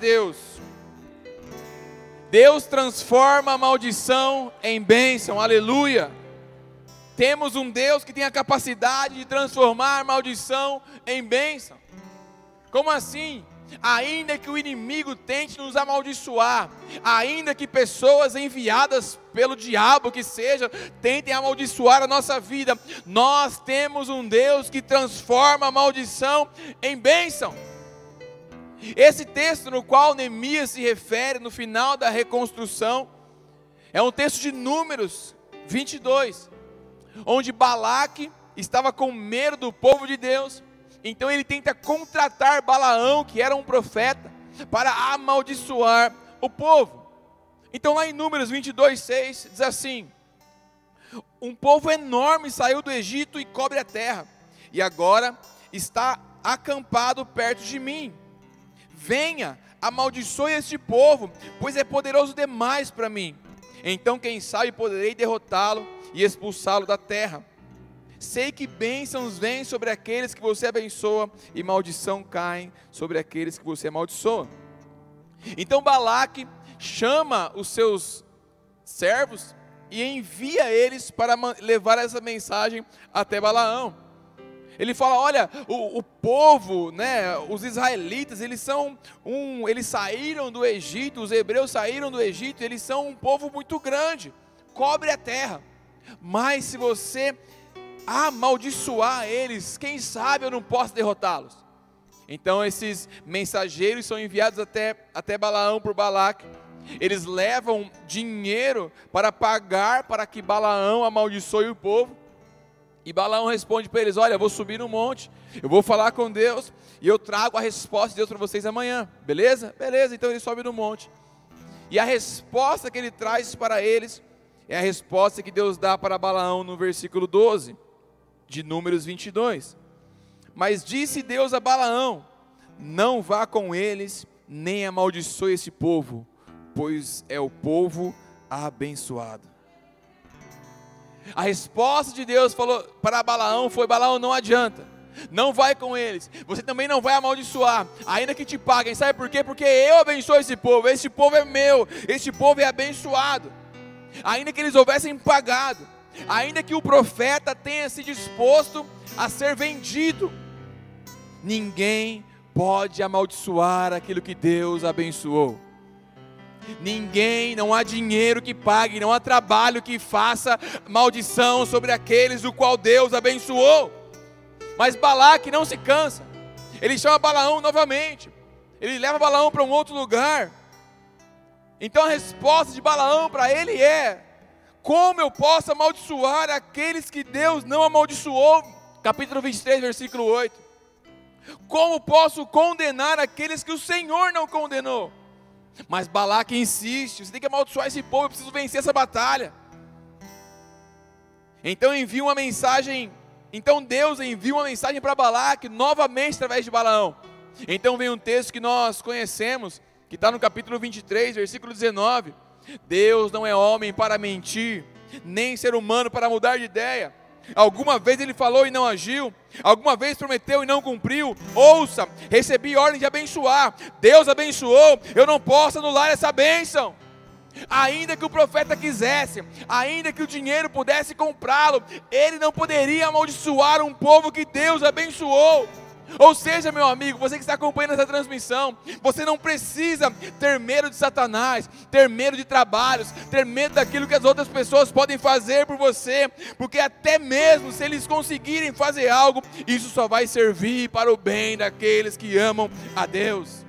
Deus. Deus transforma a maldição em bênção, aleluia. Temos um Deus que tem a capacidade de transformar maldição em bênção. Como assim? Ainda que o inimigo tente nos amaldiçoar, ainda que pessoas enviadas pelo diabo que seja, tentem amaldiçoar a nossa vida, nós temos um Deus que transforma a maldição em bênção. Esse texto no qual Neemias se refere no final da reconstrução é um texto de Números 22, onde Balaque estava com medo do povo de Deus, então ele tenta contratar Balaão, que era um profeta, para amaldiçoar o povo. Então lá em Números 22, 6 diz assim: Um povo enorme saiu do Egito e cobre a terra, e agora está acampado perto de mim Venha, amaldiçoe este povo, pois é poderoso demais para mim. Então, quem sabe, poderei derrotá-lo e expulsá-lo da terra. Sei que bênçãos vêm sobre aqueles que você abençoa, e maldição caem sobre aqueles que você amaldiçoa. Então Balaque chama os seus servos e envia eles para levar essa mensagem até Balaão. Ele fala: olha, o, o, povo, né, os israelitas, eles são um, eles saíram do Egito, os hebreus saíram do Egito, eles são um povo muito grande, cobre a terra. Mas se você amaldiçoar eles, quem sabe eu não posso derrotá-los. Então esses mensageiros são enviados até, até Balaão por Balaque. Eles levam dinheiro para pagar para que Balaão amaldiçoe o povo. E Balaão responde para eles: Olha, eu vou subir no monte, eu vou falar com Deus e eu trago a resposta de Deus para vocês amanhã, beleza? Beleza, então ele sobe no monte. E a resposta que ele traz para eles é a resposta que Deus dá para Balaão no versículo 12 de Números 22. Mas disse Deus a Balaão: Não vá com eles, nem amaldiçoe esse povo, pois é o povo abençoado. A resposta de Deus falou para Balaão foi: Balaão, não adianta. Não vai com eles. Você também não vai amaldiçoar, ainda que te paguem. Sabe por quê? Porque eu abençoo esse povo. Esse povo é meu. Esse povo é abençoado. Ainda que eles houvessem pagado, ainda que o profeta tenha se disposto a ser vendido, ninguém pode amaldiçoar aquilo que Deus abençoou. Ninguém, não há dinheiro que pague, não há trabalho que faça maldição sobre aqueles o qual Deus abençoou. Mas Balaque não se cansa. Ele chama Balaão novamente. Ele leva Balaão para um outro lugar. Então a resposta de Balaão para ele é: Como eu posso amaldiçoar aqueles que Deus não amaldiçoou? Capítulo 23, versículo 8. Como posso condenar aqueles que o Senhor não condenou? Mas Balaque insiste: você tem que amaldiçoar esse povo, eu preciso vencer essa batalha. Então envia uma mensagem, então Deus envia uma mensagem para Balaque novamente através de Balaão. Então vem um texto que nós conhecemos, que está no capítulo 23, versículo 19. Deus não é homem para mentir, nem ser humano para mudar de ideia. Alguma vez ele falou e não agiu? Alguma vez prometeu e não cumpriu? Ouça, recebi ordem de abençoar. Deus abençoou, eu não posso anular essa bênção. Ainda que o profeta quisesse, ainda que o dinheiro pudesse comprá-lo, ele não poderia amaldiçoar um povo que Deus abençoou. Ou seja, meu amigo, você que está acompanhando essa transmissão, você não precisa ter medo de Satanás, ter medo de trabalhos, ter medo daquilo que as outras pessoas podem fazer por você, porque até mesmo se eles conseguirem fazer algo, isso só vai servir para o bem daqueles que amam a Deus.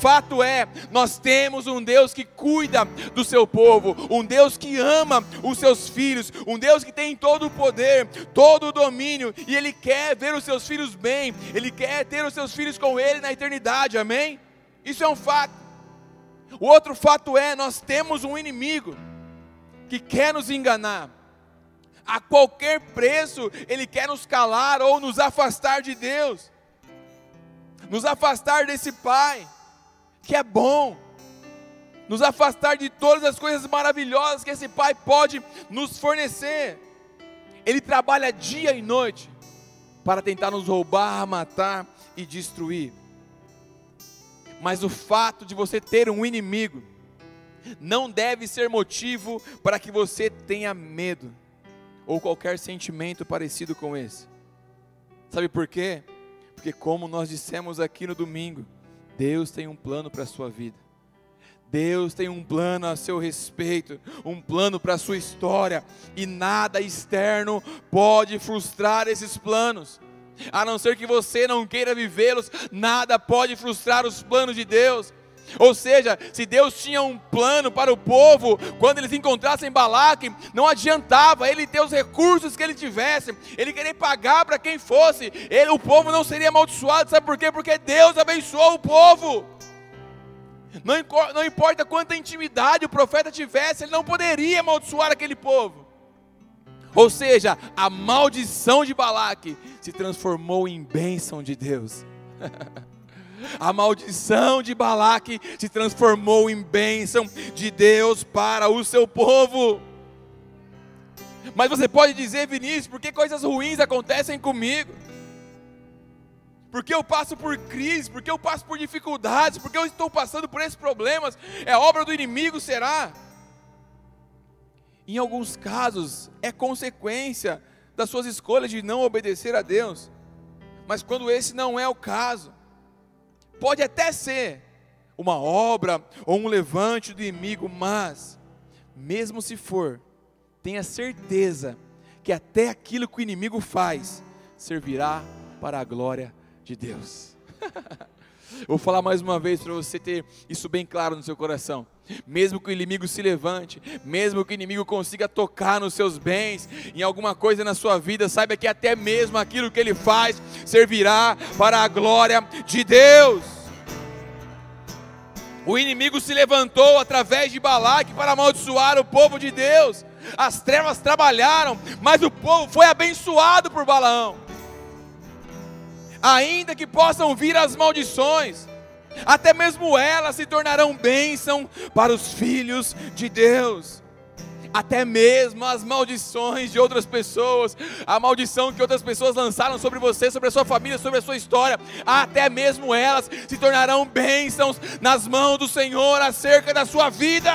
Fato é, nós temos um Deus que cuida do seu povo, um Deus que ama os seus filhos, um Deus que tem todo o poder, todo o domínio, e Ele quer ver os seus filhos bem, Ele quer ter os seus filhos com Ele na eternidade, amém? Isso é um fato. O outro fato é, nós temos um inimigo que quer nos enganar, a qualquer preço, ele quer nos calar ou nos afastar de Deus, nos afastar desse Pai que é bom, nos afastar de todas as coisas maravilhosas que esse Pai pode nos fornecer. Ele trabalha dia e noite para tentar nos roubar, matar e destruir. Mas o fato de você ter um inimigo não deve ser motivo para que você tenha medo ou qualquer sentimento parecido com esse. Sabe por quê? Porque, como nós dissemos aqui no domingo, Deus tem um plano para a sua vida. Deus tem um plano a seu respeito, um plano para a sua história, e nada externo pode frustrar esses planos. A não ser que você não queira vivê-los, nada pode frustrar os planos de Deus. Ou seja, se Deus tinha um plano para o povo, quando eles encontrassem Balaque, não adiantava ele ter os recursos que ele tivesse, ele querer pagar para quem fosse, ele, o povo não seria amaldiçoado, sabe por quê? Porque Deus abençoou o povo. Não, não importa quanta intimidade o profeta tivesse, ele não poderia amaldiçoar aquele povo. Ou seja, a maldição de Balaque se transformou em bênção de Deus. A maldição de Balaque se transformou em bênção de Deus para o seu povo. Mas você pode dizer, Vinícius, por que coisas ruins acontecem comigo? Porque eu passo por crise, porque eu passo por dificuldades, porque eu estou passando por esses problemas, é obra do inimigo, será? Em alguns casos, é consequência das suas escolhas de não obedecer a Deus. Mas quando esse não é o caso, pode até ser uma obra ou um levante do inimigo, mas, mesmo se for, tenha certeza que até aquilo que o inimigo faz servirá para a glória de Deus. Vou falar mais uma vez para você ter isso bem claro no seu coração. Mesmo que o inimigo se levante, mesmo que o inimigo consiga tocar nos seus bens, em alguma coisa na sua vida, saiba que até mesmo aquilo que ele faz servirá para a glória de Deus. O inimigo se levantou através de Balaque para amaldiçoar o povo de Deus. As trevas trabalharam, mas o povo foi abençoado por Balaão ainda que possam vir as maldições, até mesmo elas se tornarão bênção para os filhos de Deus. Até mesmo as maldições de outras pessoas, a maldição que outras pessoas lançaram sobre você, sobre a sua família, sobre a sua história, até mesmo elas se tornarão bênçãos nas mãos do Senhor acerca da sua vida.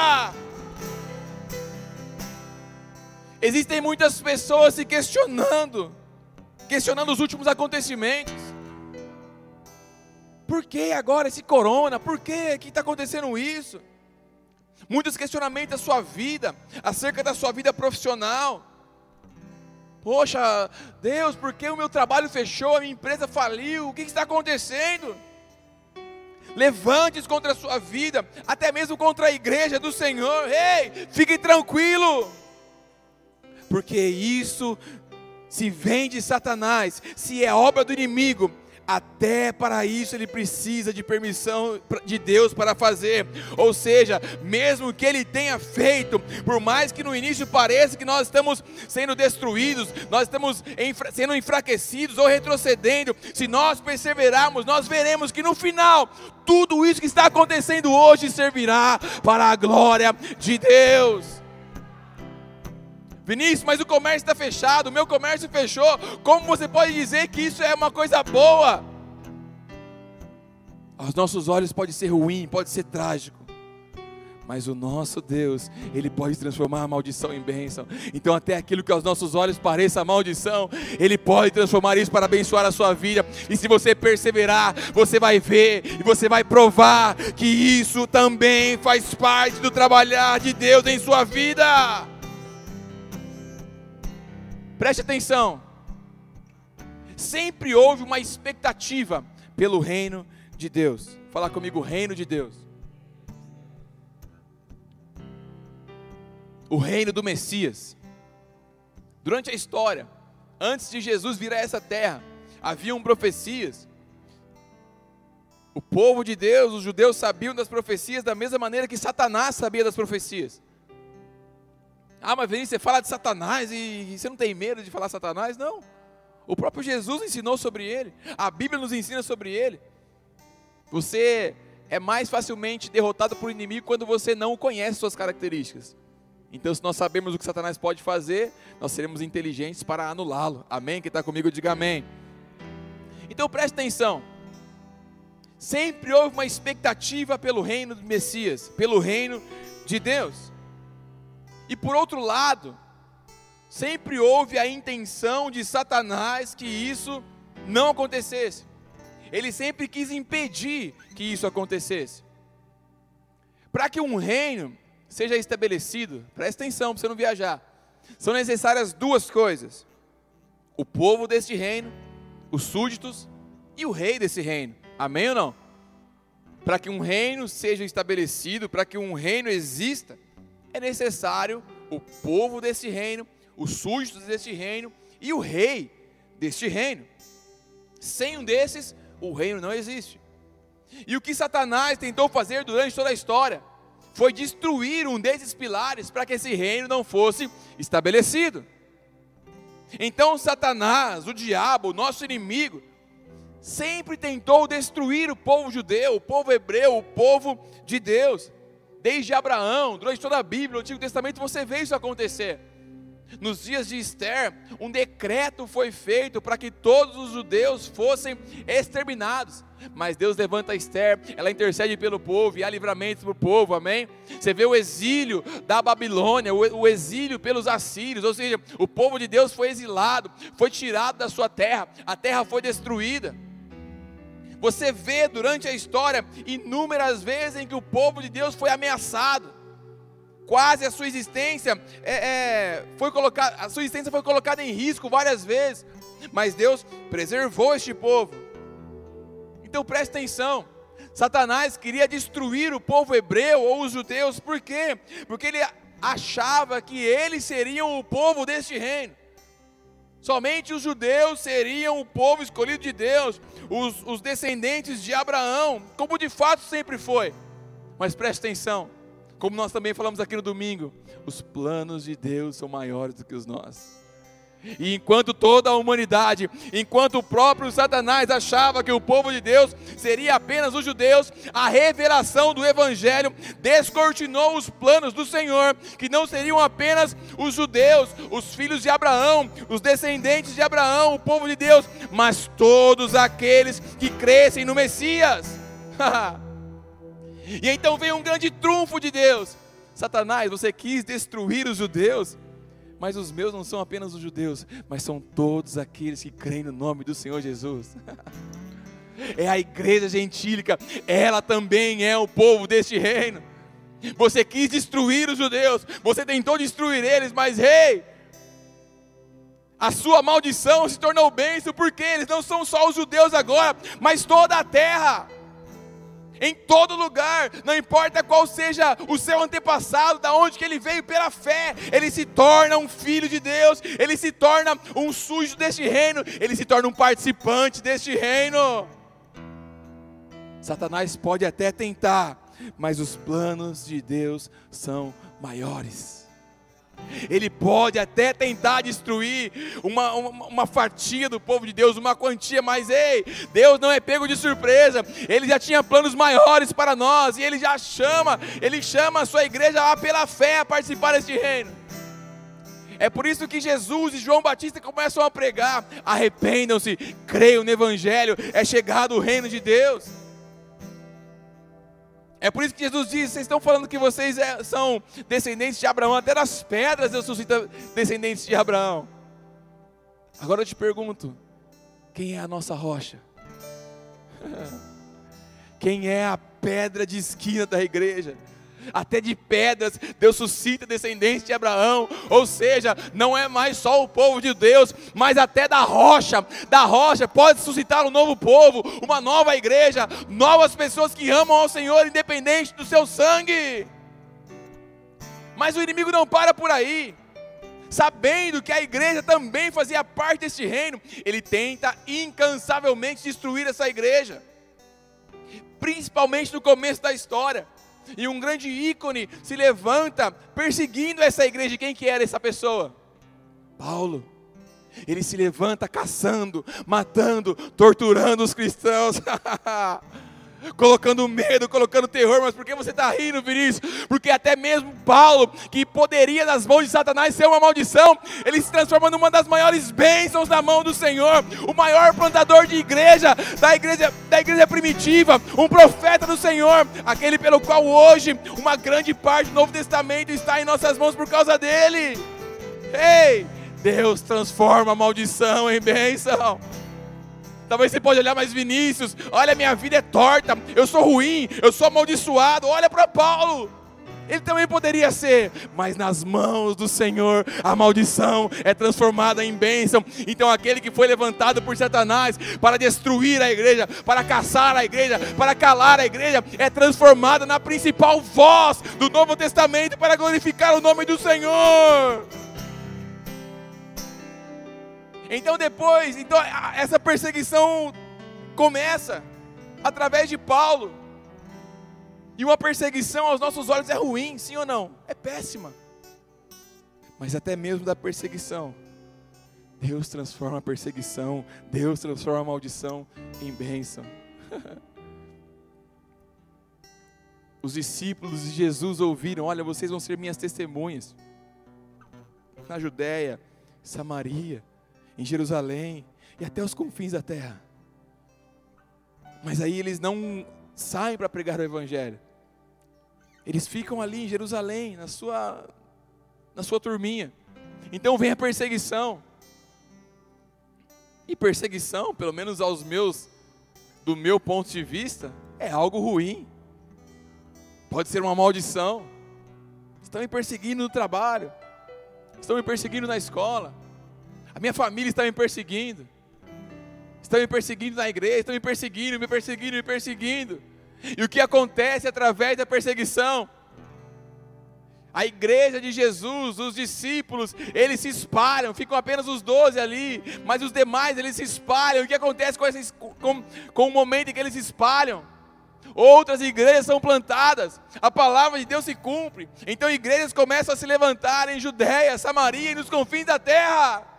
Existem muitas pessoas se questionando, questionando os últimos acontecimentos. Por que agora esse corona? Por que que está acontecendo isso? Muitos questionamentos da sua vida, acerca da sua vida profissional. Poxa, Deus, por que o meu trabalho fechou, a minha empresa faliu? O que está acontecendo? Levantes contra a sua vida, até mesmo contra a igreja do Senhor. Ei, fique tranquilo, porque isso se vem de Satanás, se é obra do inimigo, até para isso ele precisa de permissão de Deus para fazer. Ou seja, mesmo que ele tenha feito, por mais que no início pareça que nós estamos sendo destruídos, nós estamos sendo enfraquecidos ou retrocedendo, se nós perseverarmos, nós veremos que no final tudo isso que está acontecendo hoje servirá para a glória de Deus. Vinícius, mas o comércio está fechado, o meu comércio fechou. Como você pode dizer que isso é uma coisa boa? Aos nossos olhos pode ser ruim, pode ser trágico. Mas o nosso Deus, Ele pode transformar a maldição em bênção. Então, até aquilo que aos nossos olhos pareça maldição, Ele pode transformar isso para abençoar a sua vida. E se você perseverar, você vai ver e você vai provar que isso também faz parte do trabalhar de Deus em sua vida. Preste atenção. Sempre houve uma expectativa pelo reino de Deus. Fala comigo, reino de Deus. O reino do Messias. Durante a história, antes de Jesus vir a essa terra, haviam profecias. O povo de Deus, os judeus sabiam das profecias da mesma maneira que Satanás sabia das profecias. Ah, mas Vinícius, você fala de Satanás e você não tem medo de falar Satanás? Não. O próprio Jesus ensinou sobre ele. A Bíblia nos ensina sobre ele. Você é mais facilmente derrotado por inimigo quando você não conhece suas características. Então, se nós sabemos o que Satanás pode fazer, nós seremos inteligentes para anulá-lo. Amém? Quem está comigo, diga amém. Então, preste atenção. Sempre houve uma expectativa pelo reino do Messias, pelo reino de Deus. E por outro lado, sempre houve a intenção de Satanás que isso não acontecesse. Ele sempre quis impedir que isso acontecesse. Para que um reino seja estabelecido, presta atenção para você não viajar, são necessárias duas coisas: o povo deste reino, os súditos e o rei desse reino. Amém ou não? Para que um reino seja estabelecido, para que um reino exista, é necessário o povo desse reino, os súditos deste reino e o rei deste reino. Sem um desses, o reino não existe. E o que Satanás tentou fazer durante toda a história foi destruir um desses pilares para que esse reino não fosse estabelecido. Então, Satanás, o diabo, nosso inimigo, sempre tentou destruir o povo judeu, o povo hebreu, o povo de Deus. Desde Abraão, durante toda a Bíblia, no Antigo Testamento, você vê isso acontecer. Nos dias de Esther, um decreto foi feito para que todos os judeus fossem exterminados. Mas Deus levanta Esther, ela intercede pelo povo e há livramento para o povo, amém? Você vê o exílio da Babilônia, o exílio pelos assírios, ou seja, o povo de Deus foi exilado, foi tirado da sua terra, a terra foi destruída. Você vê durante a história inúmeras vezes em que o povo de Deus foi ameaçado. Quase a sua existência é, é, foi colocada, a sua existência foi colocada em risco várias vezes, mas Deus preservou este povo. Então preste atenção. Satanás queria destruir o povo hebreu ou os judeus, por quê? Porque ele achava que eles seriam o povo deste reino. Somente os judeus seriam o povo escolhido de Deus, os, os descendentes de Abraão, como de fato sempre foi. Mas preste atenção, como nós também falamos aqui no domingo, os planos de Deus são maiores do que os nossos. E enquanto toda a humanidade, enquanto o próprio Satanás achava que o povo de Deus seria apenas os judeus, a revelação do Evangelho descortinou os planos do Senhor, que não seriam apenas os judeus, os filhos de Abraão, os descendentes de Abraão, o povo de Deus, mas todos aqueles que crescem no Messias. e então veio um grande trunfo de Deus. Satanás, você quis destruir os judeus, mas os meus não são apenas os judeus, mas são todos aqueles que creem no nome do Senhor Jesus. é a igreja gentílica, ela também é o povo deste reino. Você quis destruir os judeus, você tentou destruir eles, mas rei, hey, a sua maldição se tornou bênção, porque eles não são só os judeus agora, mas toda a terra em todo lugar, não importa qual seja o seu antepassado, da onde que ele veio pela fé, ele se torna um filho de Deus, ele se torna um sujo deste reino, ele se torna um participante deste reino. Satanás pode até tentar, mas os planos de Deus são maiores. Ele pode até tentar destruir uma, uma, uma, fatia do povo de Deus, uma quantia, mas ei, Deus não é pego de surpresa, Ele já tinha planos maiores para nós, e Ele já chama, Ele chama a sua igreja lá pela fé a participar deste reino. É por isso que Jesus e João Batista começam a pregar: arrependam-se, creiam no Evangelho, é chegado o reino de Deus. É por isso que Jesus diz: vocês estão falando que vocês é, são descendentes de Abraão, até das pedras eu sou descendentes de Abraão. Agora eu te pergunto: quem é a nossa rocha? Quem é a pedra de esquina da igreja? Até de pedras, Deus suscita descendentes de Abraão, ou seja, não é mais só o povo de Deus, mas até da rocha, da rocha pode suscitar um novo povo, uma nova igreja, novas pessoas que amam ao Senhor, independente do seu sangue. Mas o inimigo não para por aí. Sabendo que a igreja também fazia parte deste reino, ele tenta incansavelmente destruir essa igreja, principalmente no começo da história e um grande ícone se levanta perseguindo essa igreja. Quem que era essa pessoa? Paulo. Ele se levanta caçando, matando, torturando os cristãos. colocando medo, colocando terror. Mas por que você está rindo, Vinícius? Porque até mesmo Paulo, que poderia nas mãos de Satanás ser uma maldição, ele se transforma numa das maiores bênçãos na mão do Senhor, o maior plantador de igreja, da igreja, da igreja primitiva, um profeta do Senhor, aquele pelo qual hoje uma grande parte do Novo Testamento está em nossas mãos por causa dele. Ei, Deus transforma a maldição em bênção. Talvez você pode olhar, mas Vinícius, olha, minha vida é torta, eu sou ruim, eu sou amaldiçoado. Olha para Paulo. Ele também poderia ser, mas nas mãos do Senhor a maldição é transformada em bênção. Então, aquele que foi levantado por Satanás para destruir a igreja, para caçar a igreja, para calar a igreja, é transformado na principal voz do Novo Testamento para glorificar o nome do Senhor. Então depois, então essa perseguição começa através de Paulo. E uma perseguição aos nossos olhos é ruim, sim ou não? É péssima. Mas até mesmo da perseguição, Deus transforma a perseguição, Deus transforma a maldição em bênção. Os discípulos de Jesus ouviram: Olha, vocês vão ser minhas testemunhas na Judéia, Samaria em Jerusalém e até os confins da terra. Mas aí eles não saem para pregar o Evangelho. Eles ficam ali em Jerusalém, na sua, na sua turminha. Então vem a perseguição. E perseguição, pelo menos aos meus, do meu ponto de vista, é algo ruim. Pode ser uma maldição. Estão me perseguindo no trabalho. Estão me perseguindo na escola a minha família está me perseguindo. Estão me perseguindo na igreja, estão me perseguindo, me perseguindo, me perseguindo. E o que acontece através da perseguição? A igreja de Jesus, os discípulos, eles se espalham, ficam apenas os doze ali, mas os demais eles se espalham. O que acontece com, esses, com, com o momento em que eles se espalham? Outras igrejas são plantadas, a palavra de Deus se cumpre. Então igrejas começam a se levantar em Judéia, Samaria e nos confins da terra.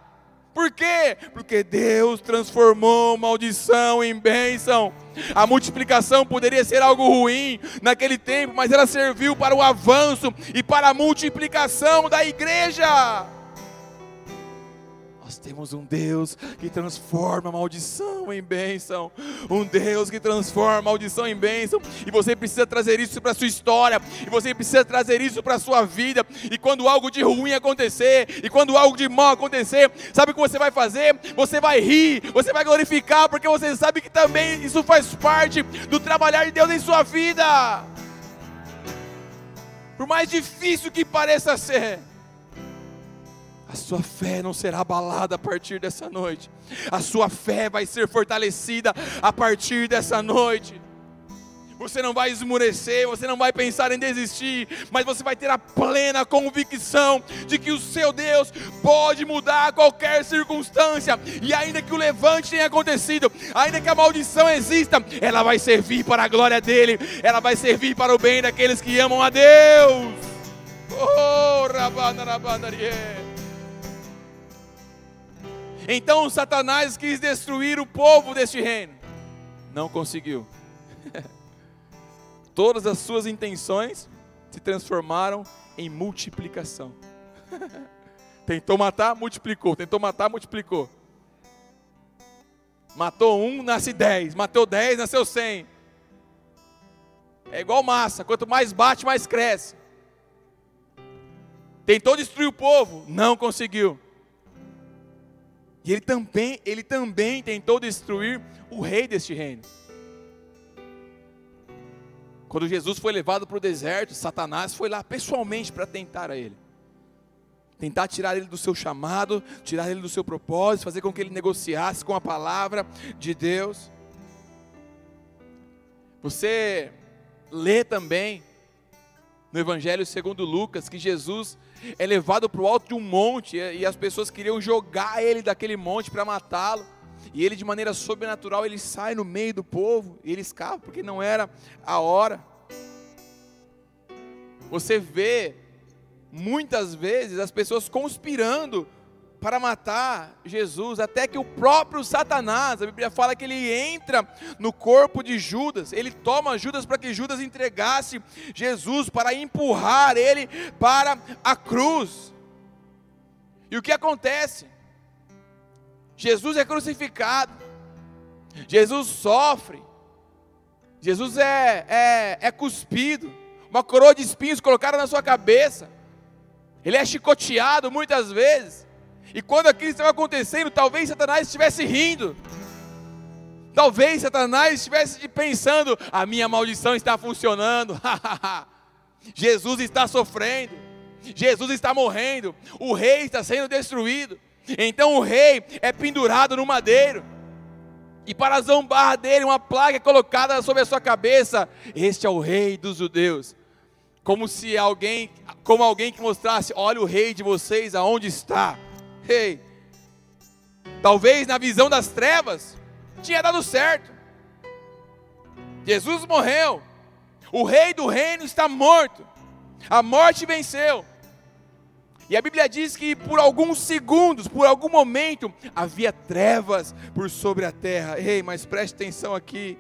Por quê? Porque Deus transformou maldição em bênção. A multiplicação poderia ser algo ruim naquele tempo, mas ela serviu para o avanço e para a multiplicação da igreja. Nós temos um Deus que transforma maldição em bênção. Um Deus que transforma maldição em bênção. E você precisa trazer isso para a sua história. E você precisa trazer isso para a sua vida. E quando algo de ruim acontecer, e quando algo de mal acontecer, sabe o que você vai fazer? Você vai rir, você vai glorificar, porque você sabe que também isso faz parte do trabalhar de Deus em sua vida. Por mais difícil que pareça ser a sua fé não será abalada a partir dessa noite. A sua fé vai ser fortalecida a partir dessa noite. Você não vai esmurecer, você não vai pensar em desistir, mas você vai ter a plena convicção de que o seu Deus pode mudar qualquer circunstância, e ainda que o levante tenha acontecido, ainda que a maldição exista, ela vai servir para a glória dele, ela vai servir para o bem daqueles que amam a Deus. Oh, rabana, rabana, então Satanás quis destruir o povo deste reino. Não conseguiu. Todas as suas intenções se transformaram em multiplicação. Tentou matar, multiplicou. Tentou matar, multiplicou. Matou um, nasce dez. Matou dez, nasceu cem. É igual massa. Quanto mais bate, mais cresce. Tentou destruir o povo, não conseguiu. E ele também, ele também tentou destruir o rei deste reino. Quando Jesus foi levado para o deserto, Satanás foi lá pessoalmente para tentar a ele. Tentar tirar ele do seu chamado, tirar ele do seu propósito, fazer com que ele negociasse com a palavra de Deus. Você lê também no Evangelho segundo Lucas que Jesus é levado para o alto de um monte e as pessoas queriam jogar ele daquele monte para matá-lo. E ele, de maneira sobrenatural, ele sai no meio do povo e ele escapa porque não era a hora. Você vê muitas vezes as pessoas conspirando para matar Jesus, até que o próprio Satanás, a Bíblia fala que ele entra no corpo de Judas, ele toma Judas para que Judas entregasse Jesus, para empurrar ele para a cruz. E o que acontece? Jesus é crucificado, Jesus sofre, Jesus é, é, é cuspido, uma coroa de espinhos colocada na sua cabeça, ele é chicoteado muitas vezes, e quando aquilo estava acontecendo, talvez Satanás estivesse rindo. Talvez Satanás estivesse pensando: a minha maldição está funcionando. Jesus está sofrendo. Jesus está morrendo. O rei está sendo destruído. Então o rei é pendurado no madeiro. E para zombar dele, uma placa é colocada sobre a sua cabeça: Este é o rei dos judeus. Como se alguém, como alguém que mostrasse: Olha o rei de vocês, aonde está? Ei, talvez na visão das trevas tinha dado certo. Jesus morreu. O rei do reino está morto. A morte venceu. E a Bíblia diz que por alguns segundos, por algum momento, havia trevas por sobre a terra. Ei, mas preste atenção aqui.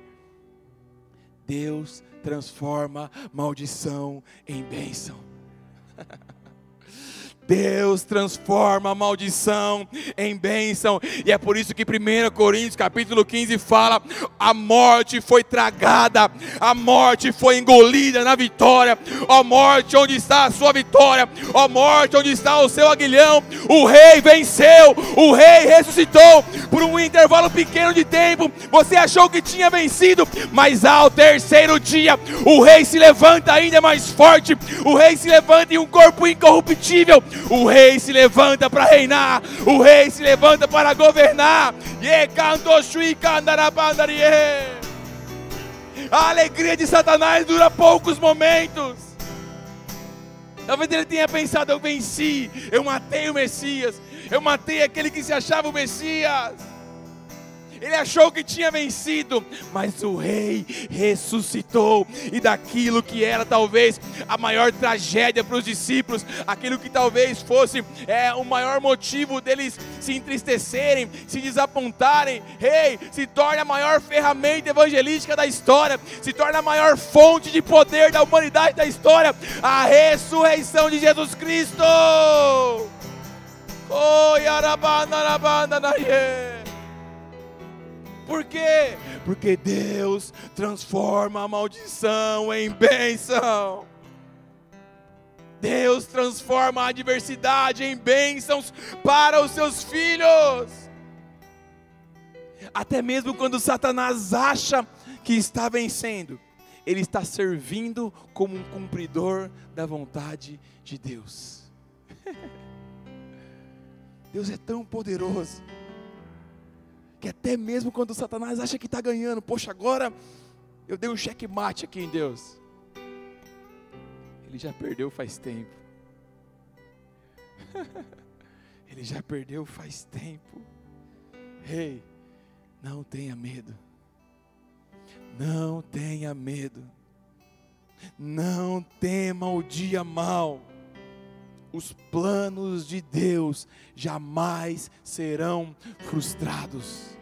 Deus transforma maldição em bênção. Deus transforma a maldição em bênção. E é por isso que 1 Coríntios capítulo 15 fala: a morte foi tragada, a morte foi engolida na vitória. Ó morte, onde está a sua vitória? Ó morte, onde está o seu aguilhão? O rei venceu, o rei ressuscitou por um intervalo pequeno de tempo. Você achou que tinha vencido, mas ao terceiro dia, o rei se levanta ainda mais forte. O rei se levanta em um corpo incorruptível o rei se levanta para reinar, o rei se levanta para governar. A alegria de Satanás dura poucos momentos. Talvez ele tenha pensado: eu venci, eu matei o Messias, eu matei aquele que se achava o Messias. Ele achou que tinha vencido, mas o rei ressuscitou, e daquilo que era talvez a maior tragédia para os discípulos, aquilo que talvez fosse é, o maior motivo deles se entristecerem, se desapontarem, rei, se torna a maior ferramenta evangelística da história, se torna a maior fonte de poder da humanidade da história, a ressurreição de Jesus Cristo. Oh, yarabanda, yarabanda, yeah. Por quê? Porque Deus transforma a maldição em bênção. Deus transforma a adversidade em bênçãos para os seus filhos. Até mesmo quando Satanás acha que está vencendo, ele está servindo como um cumpridor da vontade de Deus. Deus é tão poderoso que até mesmo quando Satanás acha que está ganhando, poxa, agora eu dei um checkmate aqui em Deus. Ele já perdeu faz tempo. Ele já perdeu faz tempo. Ei, hey, não tenha medo. Não tenha medo. Não tema o dia mau os planos de Deus jamais serão frustrados.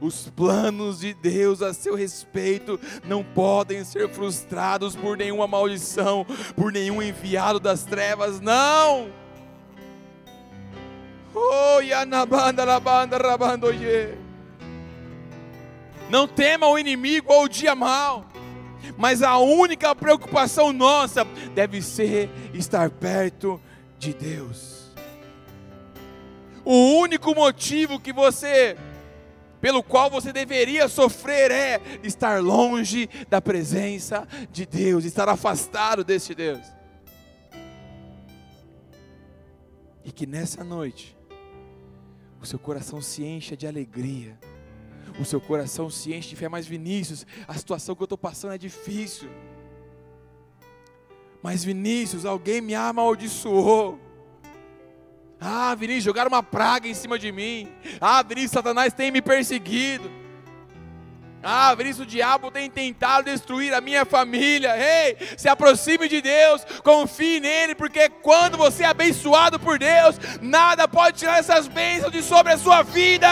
Os planos de Deus a seu respeito não podem ser frustrados por nenhuma maldição, por nenhum enviado das trevas, não. Oh. Não tema o inimigo ou o dia mal mas a única preocupação nossa deve ser estar perto de Deus. O único motivo que você pelo qual você deveria sofrer é estar longe da presença de Deus, estar afastado deste Deus. E que nessa noite o seu coração se encha de alegria o seu coração se enche de fé. Mas Vinícius, a situação que eu estou passando é difícil. Mas Vinícius, alguém me amaldiçoou. Ah, Vinícius, jogaram uma praga em cima de mim. Ah, Vinícius, Satanás tem me perseguido. Ah, isso o diabo tem tentado destruir a minha família. Ei, se aproxime de Deus, confie nele, porque quando você é abençoado por Deus, nada pode tirar essas bênçãos de sobre a sua vida.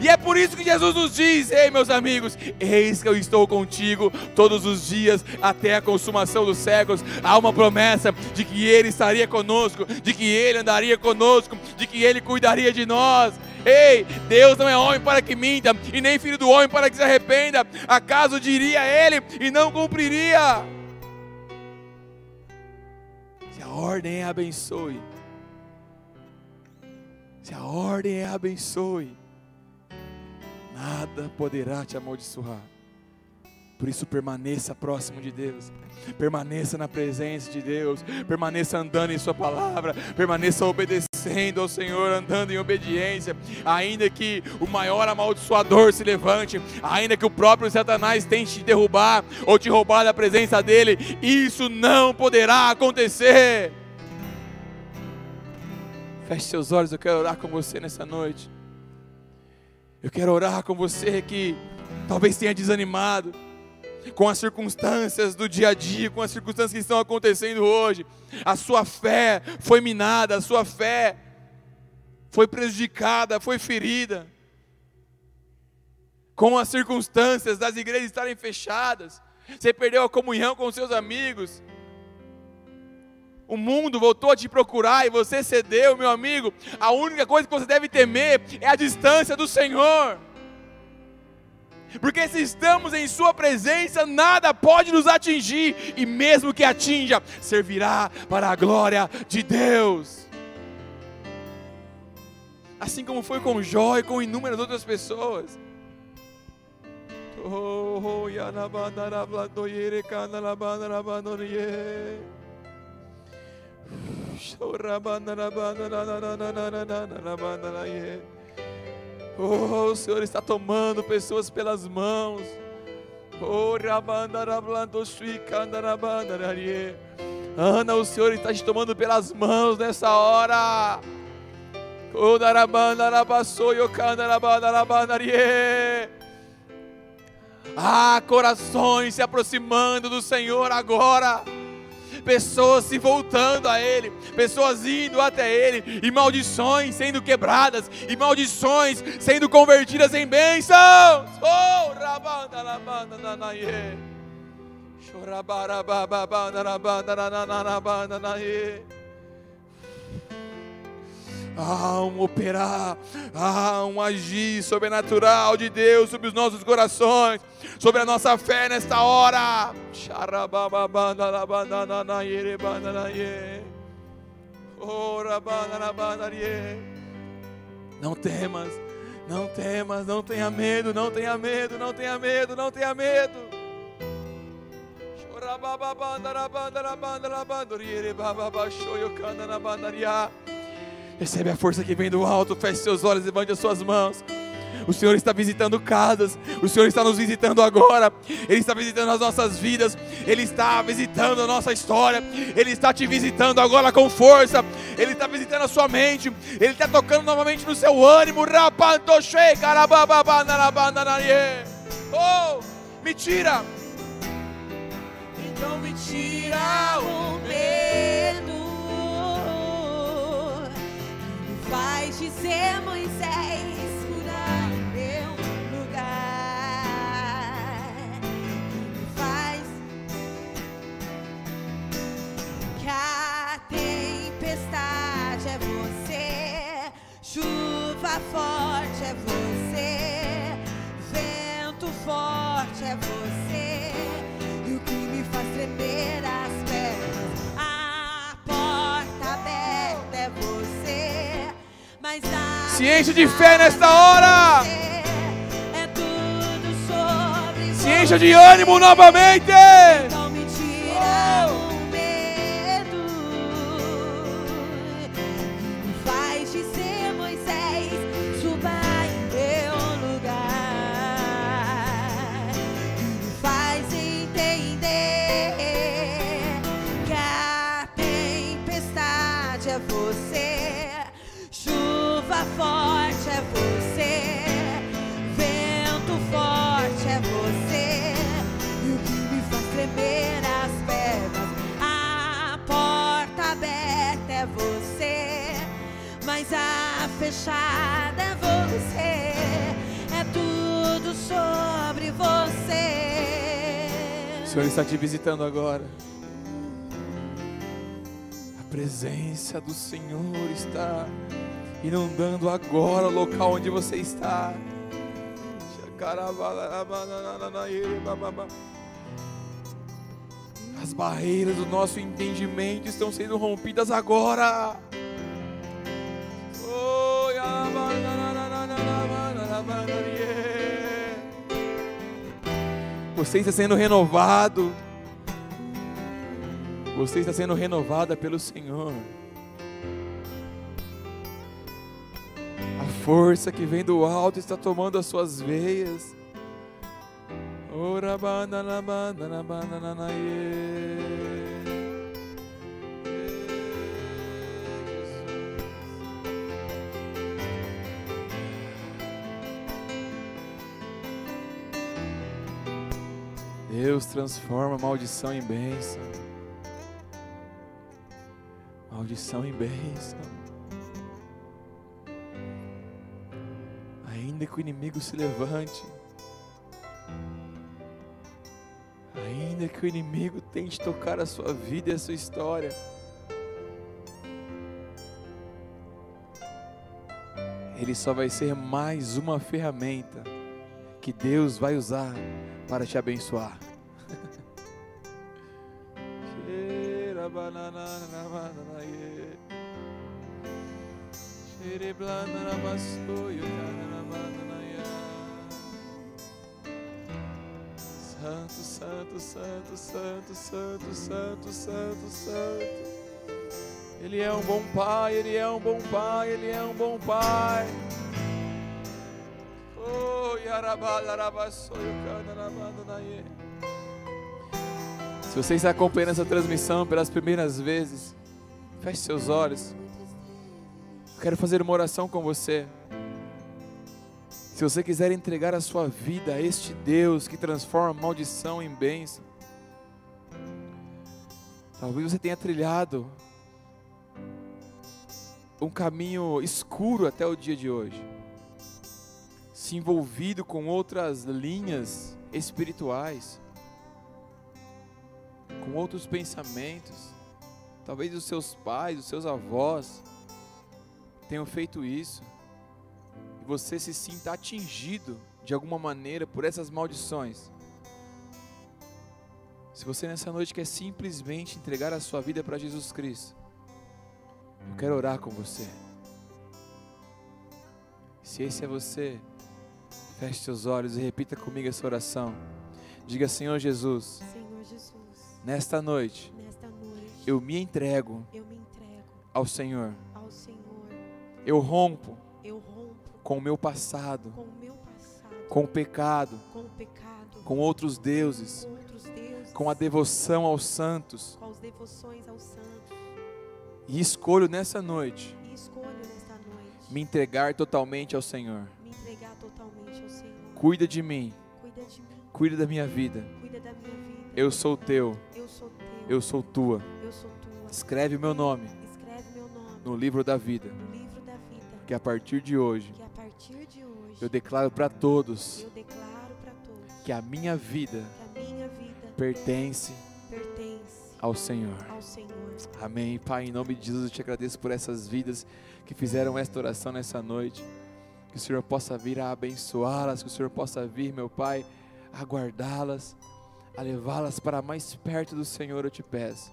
E é por isso que Jesus nos diz: Ei, meus amigos, eis que eu estou contigo todos os dias até a consumação dos séculos. Há uma promessa de que Ele estaria conosco, de que Ele andaria conosco, de que Ele cuidaria de nós. Ei, Deus não é homem para que minta, e nem filho do homem para que se arrependa. Acaso diria Ele e não cumpriria? Se a ordem é abençoe, se a ordem é abençoe, nada poderá te amaldiçoar. Por isso, permaneça próximo de Deus, permaneça na presença de Deus, permaneça andando em Sua palavra, permaneça obedecendo ao Senhor, andando em obediência, ainda que o maior amaldiçoador se levante, ainda que o próprio Satanás tente te derrubar ou te roubar da presença dele, isso não poderá acontecer. Feche seus olhos, eu quero orar com você nessa noite. Eu quero orar com você que talvez tenha desanimado com as circunstâncias do dia a dia, com as circunstâncias que estão acontecendo hoje. A sua fé foi minada, a sua fé foi prejudicada, foi ferida. Com as circunstâncias das igrejas estarem fechadas, você perdeu a comunhão com seus amigos. O mundo voltou a te procurar e você cedeu, meu amigo. A única coisa que você deve temer é a distância do Senhor. Porque se estamos em Sua presença, nada pode nos atingir, e mesmo que atinja, servirá para a glória de Deus. Assim como foi com Jó e com inúmeras outras pessoas. Oh, oh, Oh, o Senhor está tomando pessoas pelas mãos. Oh, Ana, o Senhor está te tomando pelas mãos nessa hora. Oh, ah, corações se aproximando do Senhor agora pessoas se voltando a Ele, pessoas indo até Ele, e maldições sendo quebradas, e maldições sendo convertidas em bênçãos. Oh, rabanda, rabanda, nanaye. Chorabarabababanda, rabanda, nananabanda, nanaye. Há um operar, há um agir sobrenatural de Deus sobre os nossos corações, sobre a nossa fé nesta hora. Não temas, não temas, não tenha medo, não tenha medo, não tenha medo, não tenha medo. Recebe a força que vem do alto, feche seus olhos, levante as suas mãos. O Senhor está visitando casas, o Senhor está nos visitando agora, Ele está visitando as nossas vidas, Ele está visitando a nossa história, Ele está te visitando agora com força, Ele está visitando a sua mente, Ele está tocando novamente no seu ânimo. Oh, me tira, então me tira o faz dizer Moisés curar meu lugar. Me faz que a tempestade é você, chuva forte é você, vento forte é você, e o que me faz tremer as Se enche de fé nesta hora. é Se encha de ânimo novamente. Fechada é você. É tudo sobre você. O Senhor está te visitando agora. A presença do Senhor está inundando agora o local onde você está. As barreiras do nosso entendimento estão sendo rompidas agora. Você está sendo renovado. Você está sendo renovada pelo Senhor. A força que vem do alto está tomando as suas veias. Ora banana banana banana Deus transforma maldição em bênção. Maldição em bênção. Ainda que o inimigo se levante, ainda que o inimigo tente tocar a sua vida e a sua história, ele só vai ser mais uma ferramenta que Deus vai usar para te abençoar. Santo, santo, santo, santo, santo, santo, santo, santo. Ele é um bom pai, ele é um bom pai, ele é um bom pai. Se você está acompanhando essa transmissão pelas primeiras vezes, feche seus olhos. Eu quero fazer uma oração com você. Se você quiser entregar a sua vida a este Deus que transforma maldição em bênção, talvez você tenha trilhado um caminho escuro até o dia de hoje, se envolvido com outras linhas espirituais com outros pensamentos. Talvez os seus pais, os seus avós tenham feito isso. E você se sinta atingido de alguma maneira por essas maldições. Se você nessa noite quer simplesmente entregar a sua vida para Jesus Cristo, eu quero orar com você. Se esse é você, feche seus olhos e repita comigo essa oração. Diga, Senhor Jesus, Senhor Jesus, nesta noite nesta noite eu me entrego eu me entrego ao Senhor. ao Senhor. Eu rompo Eu rompo com o meu passado, com o meu passado, com o pecado, com o pecado, com outros deuses, com outros deuses, com a devoção aos santos. com as devoções aos santos. E escolho nessa noite E escolho nesta noite me entregar totalmente ao Senhor. Totalmente ao Senhor. Cuida de mim, Cuida de mim, cuida da minha vida. cuida da minha vida. Eu sou teu, Eu sou teu, eu sou tua. eu sou tua. Escreve o meu nome Escreve meu nome no livro da vida, no livro da vida. que a partir de hoje Que a partir de hoje eu declaro para todos eu declaro para todos que a minha vida que a minha vida pertence pertence ao Senhor. ao Senhor. Amém. Pai, em nome de Jesus, eu te agradeço por essas vidas que fizeram esta oração nessa noite. Que o Senhor possa vir a abençoá-las, que o Senhor possa vir, meu Pai, a guardá-las, a levá-las para mais perto do Senhor, eu te peço.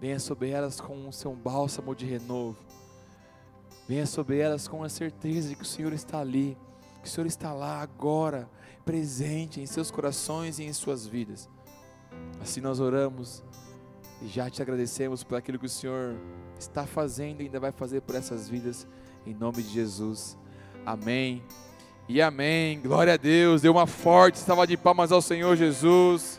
Venha sobre elas com o seu bálsamo de renovo. Venha sobre elas com a certeza de que o Senhor está ali, que o Senhor está lá agora, presente em seus corações e em suas vidas. Assim nós oramos e já te agradecemos por aquilo que o Senhor está fazendo e ainda vai fazer por essas vidas, em nome de Jesus. Amém. E amém. Glória a Deus. Dê uma forte salva de palmas ao Senhor Jesus.